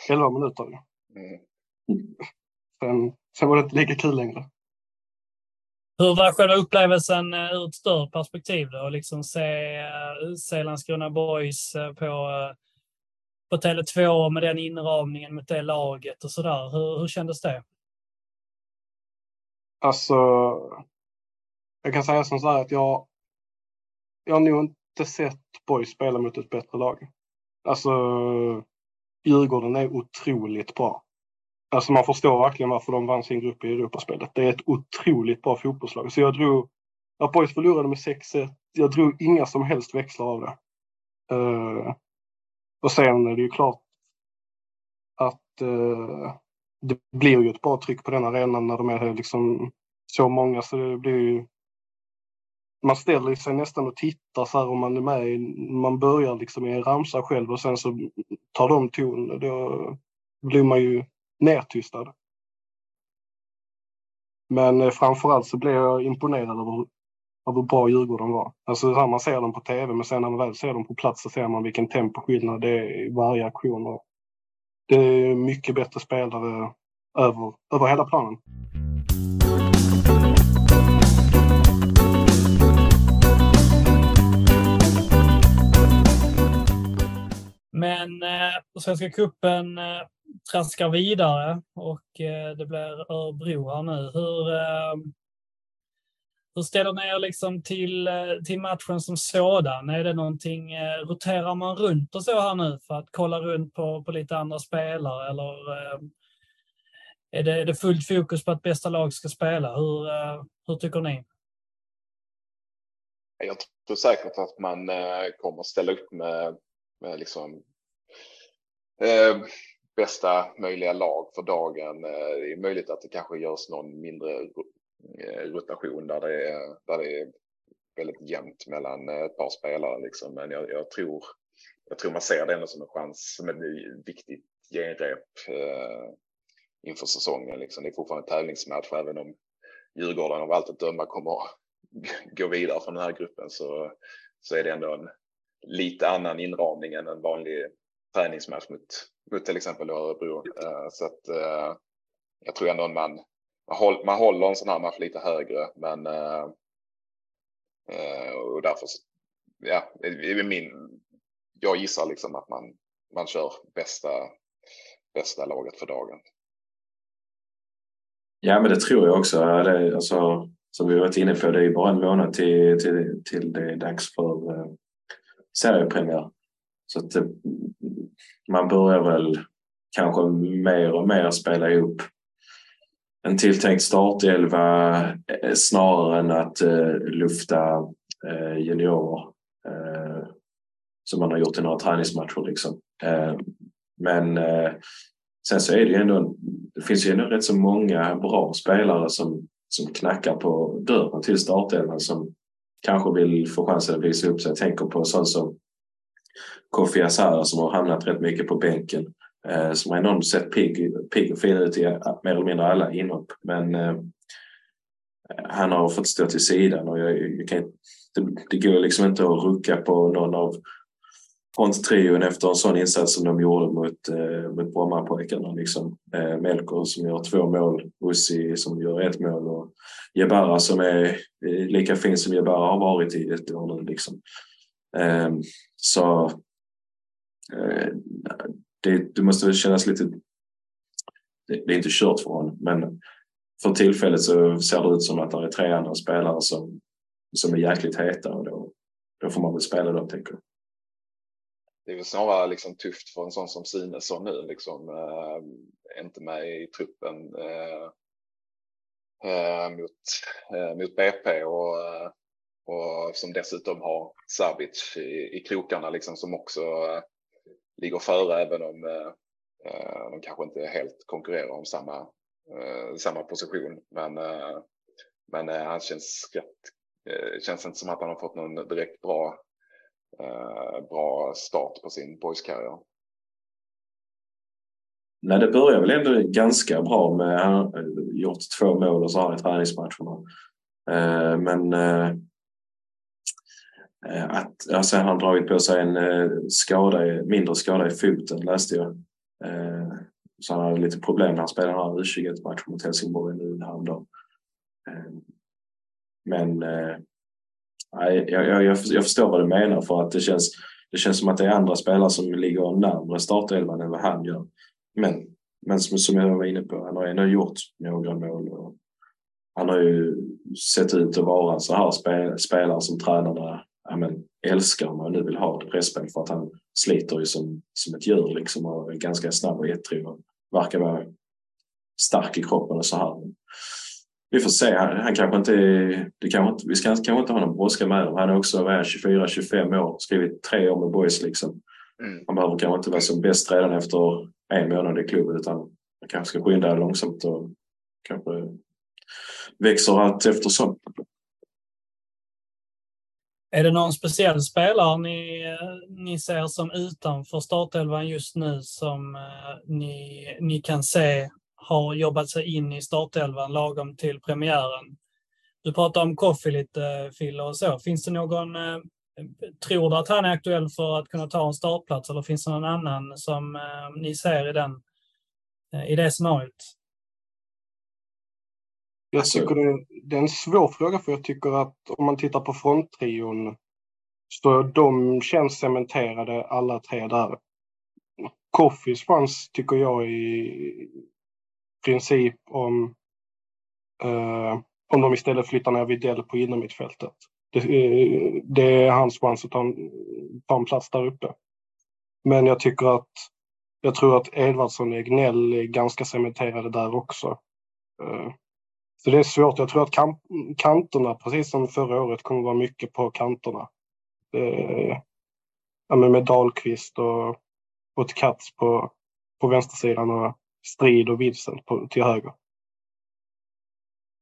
11 minuter. Mm. Sen, sen var det inte lika kul längre. Hur var själva upplevelsen eh, ur ett större perspektiv då? Liksom se, eh, se Landskrona Boys eh, på, på Tele2 med den inramningen mot det laget och sådär. Hur, hur kändes det? Alltså, jag kan säga som så här att jag, jag har nog inte sett Boys spela mot ett bättre lag. Alltså, Djurgården är otroligt bra. Alltså man förstår verkligen varför de vann sin grupp i Europaspelet. Det är ett otroligt bra fotbollslag. Så jag drog, att Boys förlorade med 6-1, jag drog inga som helst växlar av det. Uh, och sen är det ju klart att uh, det blir ju ett bra tryck på den arenan när de är liksom så många så det blir ju man ställer sig nästan och tittar så här om man är med. Man börjar liksom i en ramsa själv och sen så tar de ton. Då blir man ju nertystad. Men eh, framförallt så blev jag imponerad över, över hur bra Djurgården var. Alltså när man ser dem på tv, men sen när man väl ser dem på plats så ser man vilken temposkillnad det är i varje aktion. det är mycket bättre spelare över, över hela planen. Men eh, Svenska cupen eh, traskar vidare och eh, det blir Örebro här nu. Hur, eh, hur ställer ni er liksom till, eh, till matchen som sådan? Är det någonting, eh, roterar man runt och så här nu för att kolla runt på, på lite andra spelare eller eh, är det, är det fullt fokus på att bästa lag ska spela? Hur, hur tycker ni? Jag tror säkert att man kommer ställa upp med, med liksom, eh, bästa möjliga lag för dagen. Eh, det är möjligt att det kanske görs någon mindre eh, rotation där det är, där det är väldigt jämnt mellan eh, ett par spelare. Liksom. Men jag, jag, tror, jag tror man ser det ändå som en chans, som ett viktigt genrep eh, inför säsongen. Liksom. Det är fortfarande en tävlingsmatch även om Djurgården av allt att döma kommer gå vidare från den här gruppen så, så är det ändå en lite annan inramning än en vanlig träningsmatch mot, mot till exempel Örebro. Uh, så att uh, jag tror ändå att man, man, håll, man håller en sån här match lite högre, men uh, och därför så, ja, min, jag gissar liksom att man, man kör bästa, bästa laget för dagen. Ja, men det tror jag också. Det, alltså, som vi varit inne på, det är bara en månad till, till, till det är dags för eh, seriepremiär. Så att, eh, man börjar väl kanske mer och mer spela ihop en tilltänkt startelva eh, snarare än att eh, lufta eh, juniorer eh, som man har gjort i några träningsmatcher. Liksom. Eh, men eh, sen så är det ju ändå, det finns ju ändå rätt så många bra spelare som som knackar på dörren till startelvan som kanske vill få chansen att visa upp sig. Jag tänker på sånt som Kofi Asara som har hamnat rätt mycket på bänken. Eh, som har enormt sett pigg, pigg och fin ut i eh, mer eller mindre alla inhopp. Men eh, han har fått stå till sidan och jag, jag kan, det, det går liksom inte att rucka på någon av fronttrion efter en sån insats som de gjorde mot, eh, mot Brommapojkarna. Liksom. Eh, Melker som gör två mål, Ussi som gör ett mål och Jebara som är eh, lika fin som Jebara har varit i ett år nu. Liksom. Ehm, så eh, det, det måste kännas lite... Det, det, är inte kört för honom, men för tillfället så ser det ut som att det är tre andra spelare som, som är jäkligt heta och då, då får man väl spela dem, tänker jag. Det är väl snarare liksom tufft för en sån som Sinesson nu, liksom äh, inte med i truppen äh, äh, mot, mot BP och, och som dessutom har Savic i, i krokarna liksom som också eh, ligger före även om eh, eh, de kanske inte helt konkurrerar om samma, samma position. Men, men han känns rätt, känns inte som att han har fått någon direkt bra bra start på sin boyskarriär. Nej, det börjar väl ändå ganska bra med han har gjort två mål och så har i träningsmatcherna. Men Eh, att alltså, han har dragit på sig en eh, skada, mindre skada i foten läste jag. Eh, så han hade lite problem när han spelade den U21-matchen mot Helsingborg nu häromdagen. Men jag, jag, jag förstår vad du menar för att det känns, det känns som att det är andra spelare som ligger närmare startelvan än vad han gör. Men, men som, som jag var inne på, han har ändå gjort några mål. Och han har ju sett ut att vara en så här spel, spelare som tränarna älskar om man nu vill ha respekt för att han sliter ju som, som ett djur liksom och är ganska snabb och ettrig och verkar vara stark i kroppen och så här vi får se. Han, han kanske inte, det kanske inte, vi ska kanske inte ha någon brådska med honom. Han är också 24-25 år, skrivit tre år med boys liksom. Mm. Han behöver kanske inte vara som bäst redan efter en månad i klubben utan han kanske ska skynda långsamt och kanske växer allt eftersom. Är det någon speciell spelare ni, eh, ni ser som utanför startelvan just nu som eh, ni, ni kan se har jobbat sig in i startelvan lagom till premiären. Du pratar om Koffi lite, Fille, och så. Finns det någon, eh, tror du att han är aktuell för att kunna ta en startplats eller finns det någon annan som ni ser i, den, i det scenariot? Jag tycker det, det är en svår fråga för jag tycker att om man tittar på fronttrion så de känns cementerade alla tre där. Koffis chans tycker jag är princip om, eh, om de istället flyttar ner Widell på innermittfältet. Det, eh, det är hans chans att ta en, ta en plats där uppe. Men jag tycker att jag tror att Edvardsson och Egnell är ganska cementerade där också. Eh, så det är svårt. Jag tror att kamp, kanterna, precis som förra året, kommer vara mycket på kanterna. Eh, ja, med Dahlqvist och, och Katz på, på vänstersidan och Strid och Vincent på, till höger.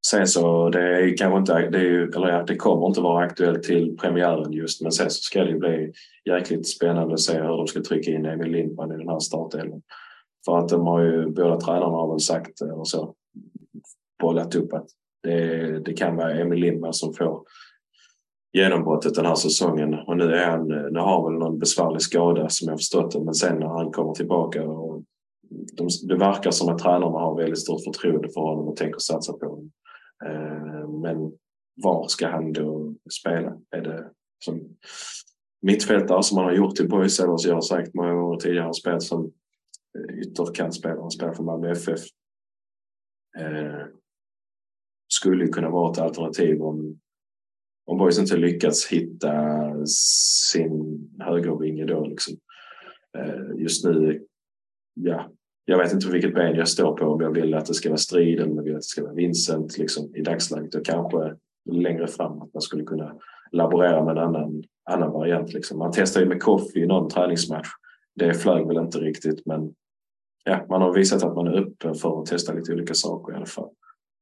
sen så det är kanske inte, det, är ju, eller ja, det kommer inte vara aktuellt till premiären just men sen så ska det ju bli jäkligt spännande att se hur de ska trycka in Emil Lindman i den här startelvan. För att de har ju, båda tränarna har väl sagt eh, och så bollat upp att det, det kan vara Emil Lindman som får genombrottet den här säsongen. Och nu, är han, nu har han väl någon besvärlig skada som jag förstått det. Men sen när han kommer tillbaka och de, det verkar som att tränarna har väldigt stort förtroende för honom och tänker satsa på honom. Eh, men var ska han då spela? Är det som mittfältare som han har gjort i Boys eller som jag har sagt många gånger tidigare, har spelat som ytterkantspelare, han spelar för Malmö FF. Skulle kunna vara ett alternativ om om Boys inte lyckats hitta sin högervinge då liksom. Eh, just nu, ja, jag vet inte vilket ben jag står på om jag vill att det ska vara strid eller om jag vill att det ska vara Vincent liksom, i dagsläget och kanske längre fram att man skulle kunna laborera med en annan, annan variant. Liksom. Man testade ju med Koffi i någon träningsmatch. Det flög väl inte riktigt men ja, man har visat att man är öppen för att testa lite olika saker i alla fall.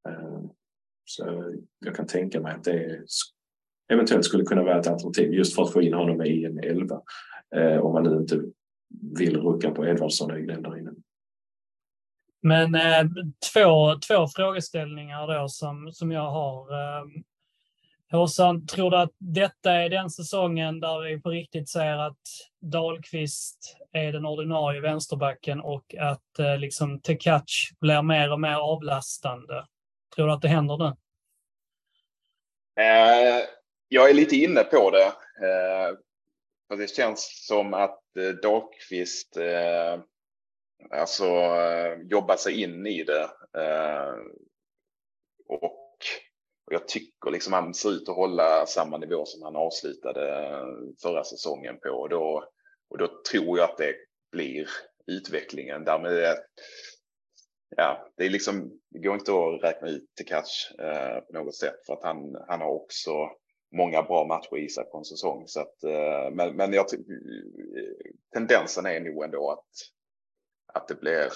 Eh, så jag kan tänka mig att det eventuellt skulle kunna vara ett alternativ just för att få in honom i en elva. Eh, om man nu inte vill rucka på Edvardsson och Egnell där inne. Men eh, två, två frågeställningar då som, som jag har. Eh, Håsan, tror du att detta är den säsongen där vi på riktigt ser att Dahlqvist är den ordinarie vänsterbacken och att eh, liksom Tekac blir mer och mer avlastande? Tror du att det händer nu? Eh, jag är lite inne på det. Eh, för det känns som att eh, Dahlqvist eh, alltså, eh, jobbar sig in i det. Eh, och, och jag tycker liksom han ser ut att hålla samma nivå som han avslutade eh, förra säsongen på. Och då, och då tror jag att det blir utvecklingen. Därmed ja, det är liksom, det går inte att räkna ut till catch eh, på något sätt för att han, han har också många bra matcher i sig på en säsong. Så att, eh, men men jag, tendensen är nog ändå att, att det blir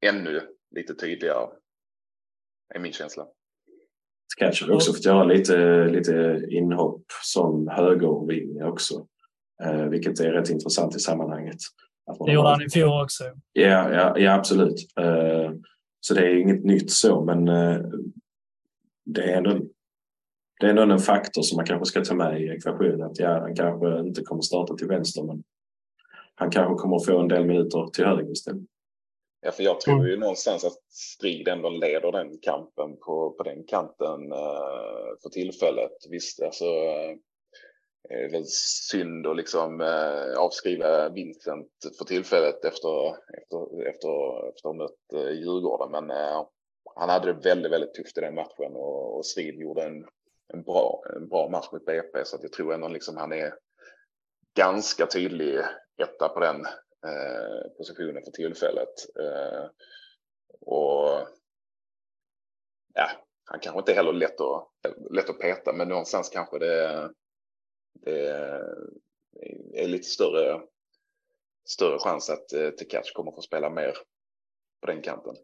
ännu lite tydligare, är min känsla. Kanske har också fått göra lite, lite inhopp som högervinge också, eh, vilket är rätt intressant i sammanhanget. Det gjorde han i fjol också. Ja, ja, ja absolut. Eh, så det är inget nytt så, men det är ändå det är ändå en faktor som man kanske ska ta med i ekvationen. Att ja, han kanske inte kommer starta till vänster men han kanske kommer få en del minuter till höger istället. Ja, för jag tror ju någonstans att Strid ändå leder den kampen på, på den kanten uh, för tillfället. Visst, alltså uh, Eh, det är väl synd att liksom eh, avskriva Vincent för tillfället efter, efter, efter, efter mött eh, Djurgården. Men han hade det väldigt, väldigt tufft i den matchen och, och Strid gjorde en en bra, en bra match mot BP så att jag tror ändå liksom han är ganska tydlig etta på den eh, positionen för tillfället. Eh, och ja, han kanske inte heller lätt att, lätt att peta, men någonstans kanske det, det är lite större, större chans att eh, Tekac kommer få spela mer på den kanten.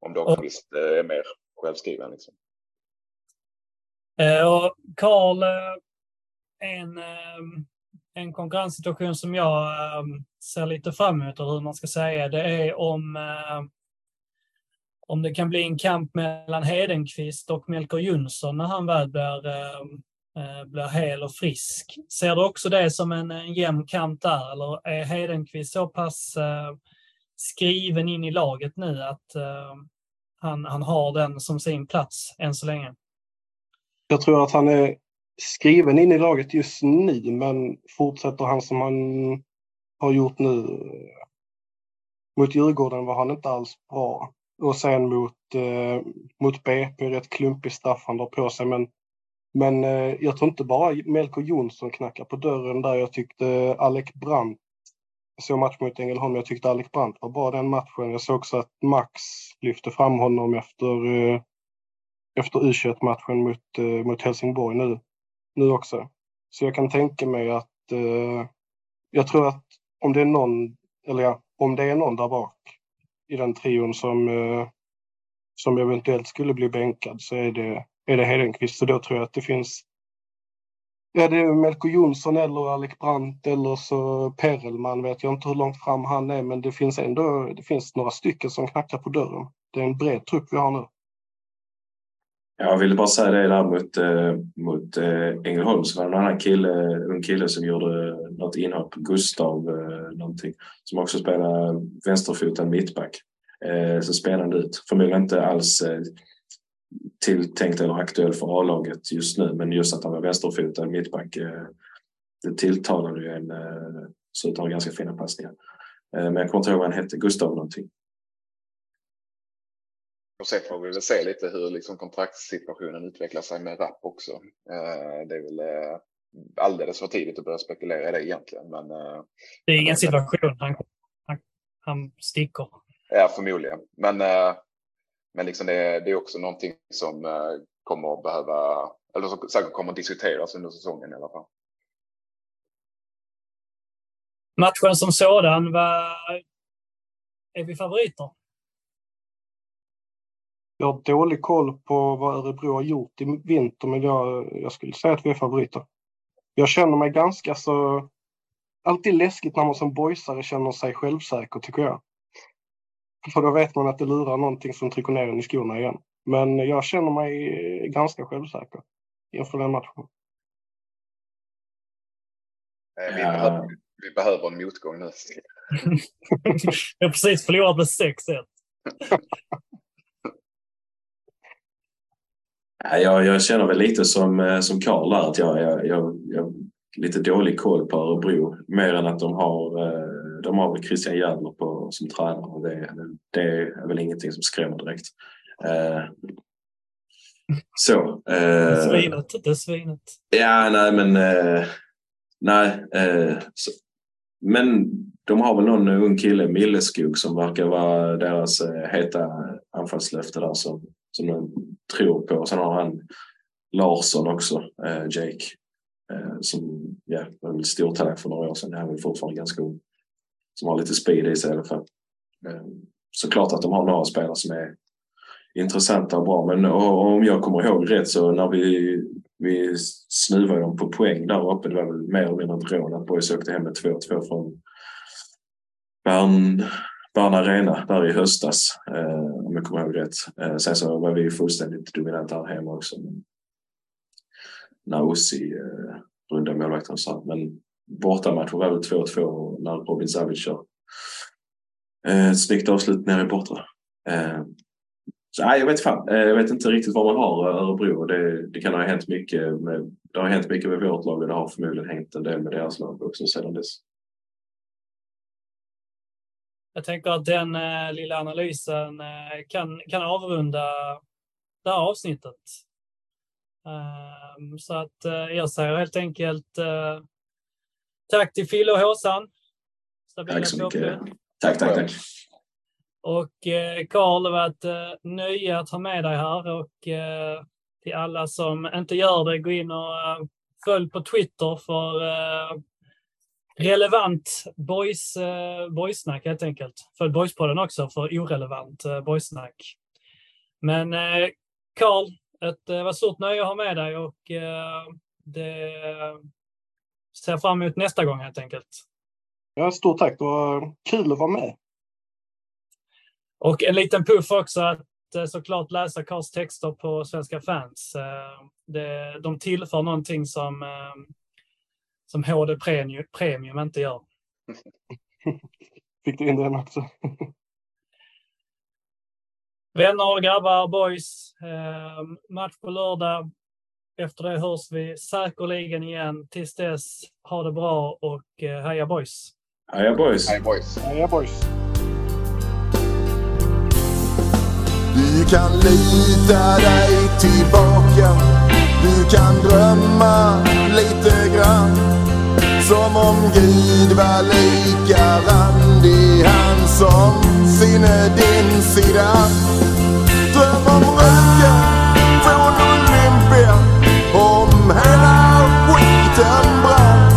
Om Dahlqvist eh, är mer självskriven. Liksom. Eh, och Karl, eh, en, en konkurrenssituation som jag ser lite fram emot, hur man ska säga, det är om, om det kan bli en kamp mellan Hedenqvist och Melker Jonsson när han väl blir, Eh, blir hel och frisk. Ser du också det som en, en jämn kamp där, eller är Hedenqvist så pass eh, skriven in i laget nu att eh, han, han har den som sin plats än så länge? Jag tror att han är skriven in i laget just nu, men fortsätter han som han har gjort nu mot Djurgården var han inte alls bra. Och sen mot, eh, mot BP, rätt klumpig straff han drar på sig. Men, men eh, jag tror inte bara Melko Jonsson knackar på dörren där. Jag tyckte Alec Brandt, jag såg match mot Ängelholm, jag tyckte Alec Brandt var bra den matchen. Jag såg också att Max lyfte fram honom efter eh, efter U21-matchen mot, eh, mot Helsingborg nu, nu också. Så jag kan tänka mig att eh, jag tror att om det är någon, eller ja, om det är någon där bak i den trion som, eh, som eventuellt skulle bli bänkad så är det, är det Hedenqvist. Så då tror jag att det finns Ja, det är Melko Jonsson eller Alec Brandt eller så Perelman vet jag inte hur långt fram han är men det finns ändå det finns några stycken som knackar på dörren. Det är en bred trupp vi har nu. Jag ville bara säga det där mot, eh, mot eh, Ängelholm så var det en annan kille, en kille som gjorde eh, något inhopp, Gustav äh, någonting, som också spelar vänsterfoten mittback. Äh, så spännande ut. Förmodligen inte alls tilltänkt eller aktuell för A-laget just nu men just att han var vänsterfotad mittback äh, det tilltalade ju en äh, så att ha ganska fina passningar. men jag kommer inte ihåg vad han hette, Gustav någonting. Och sen får vi väl se lite hur liksom kontraktssituationen utvecklar sig med Rapp också. Eh, det är väl eh, alldeles för tidigt att börja spekulera i det egentligen. Men, eh, det är ingen situation han, han, han sticker. Ja, förmodligen. Men, men liksom det, det är också någonting som kommer att behöva, eller som säkert kommer att diskuteras under säsongen i alla fall. Matchen som sådan, var, är vi favoriter? Jag har dålig koll på vad Örebro har gjort i vinter, men jag, jag skulle säga att vi är favoriter. Jag känner mig ganska så... Alltid läskigt när man som boysare känner sig självsäker, tycker jag. För då vet man att det lurar någonting som trycker ner en i skorna igen. Men jag känner mig ganska självsäker inför den matchen. Vi behöver, vi behöver en motgång nu. vi har precis förlorat med 6-1. Jag, jag känner väl lite som, eh, som Karl där att jag, jag, jag, jag lite dålig koll på Örebro. Mer än att de har, eh, de har väl Christian Järdler på, som tränare. Det, det är väl ingenting som skrämmer direkt. Eh, så. svinet, det är svinet. Ja, nej men... Nej. Så, men de har väl någon ung kille, Milleskog, som verkar vara deras heta anfallslöfte där som som de tror på. Sen har han Larsson också, eh, Jake, eh, som ja, var väl stor talang för några år sedan. Han är väl fortfarande ganska ung. Som har lite speed i sig i alla fall. Eh, såklart att de har några spelare som är intressanta och bra. Men och, om jag kommer ihåg rätt så när vi, vi snuvade dem på poäng där uppe, det var väl mer eller mindre ett rån att BoIS åkte hem med 2-2 från Bern, Bern Arena där i höstas, eh, om jag kommer ihåg rätt. Eh, sen så var vi fullständigt dominanta här hemma också. När Ossi eh, rundade målvakten så. Men bortamatchen var väl 2-2 när Robin Savic kör eh, snyggt avslut nere i bortre. Eh, så, nej, jag vet fan. Eh, jag vet inte riktigt vad man har eh, Örebro. Det, det kan ha hänt mycket med, det har hänt mycket med vårt lag och det har förmodligen hänt en del med deras lag också sedan dess. Jag tänker att den eh, lilla analysen eh, kan, kan avrunda det här avsnittet. Eh, så att eh, jag säger helt enkelt eh, tack till Fille och Håsan. Tack så mycket. Tack, tack, tack. Och eh, Karl, det var ett eh, nöje att ha med dig här och eh, till alla som inte gör det, gå in och eh, följ på Twitter för eh, relevant boys, eh, boysnack helt enkelt. För boyspodden också för orelevant eh, boysnack. Men eh, Karl, ett eh, var stort nöje att ha med dig och det ser fram emot nästa gång helt enkelt. Ja, stort tack. Det var kul att vara med. Och en liten puff också att eh, såklart läsa Karls texter på Svenska fans. Eh, det, de tillför någonting som som HD Premium, Premium inte gör. Fick du in den också? Vänner, grabbar, boys. Eh, match på lördag. Efter det hörs vi säkerligen igen. Tills dess, ha det bra och eh, heja boys. Heja boys. Heja boys. Heja boys. Du kan lita dig tillbaka du kan drömma lite grann som om Gud var lika randig han som sinne din sida. Skiten brann.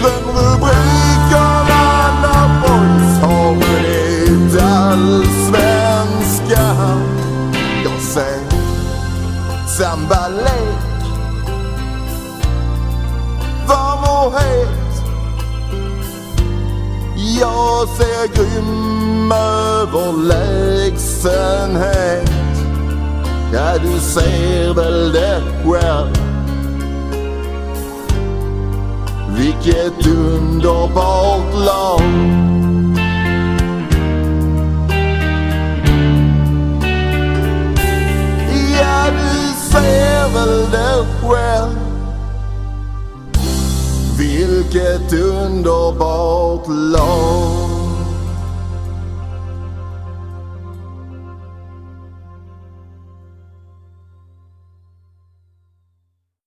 Dröm rubrikerna när boys har vunnit allsvenskan. sambalek Varm och het? Jag ser grym överlägsenhet. Ja, du ser väl det själv? Vilket underbart lag Ja, du ser väl det själv. Vilket underbart lag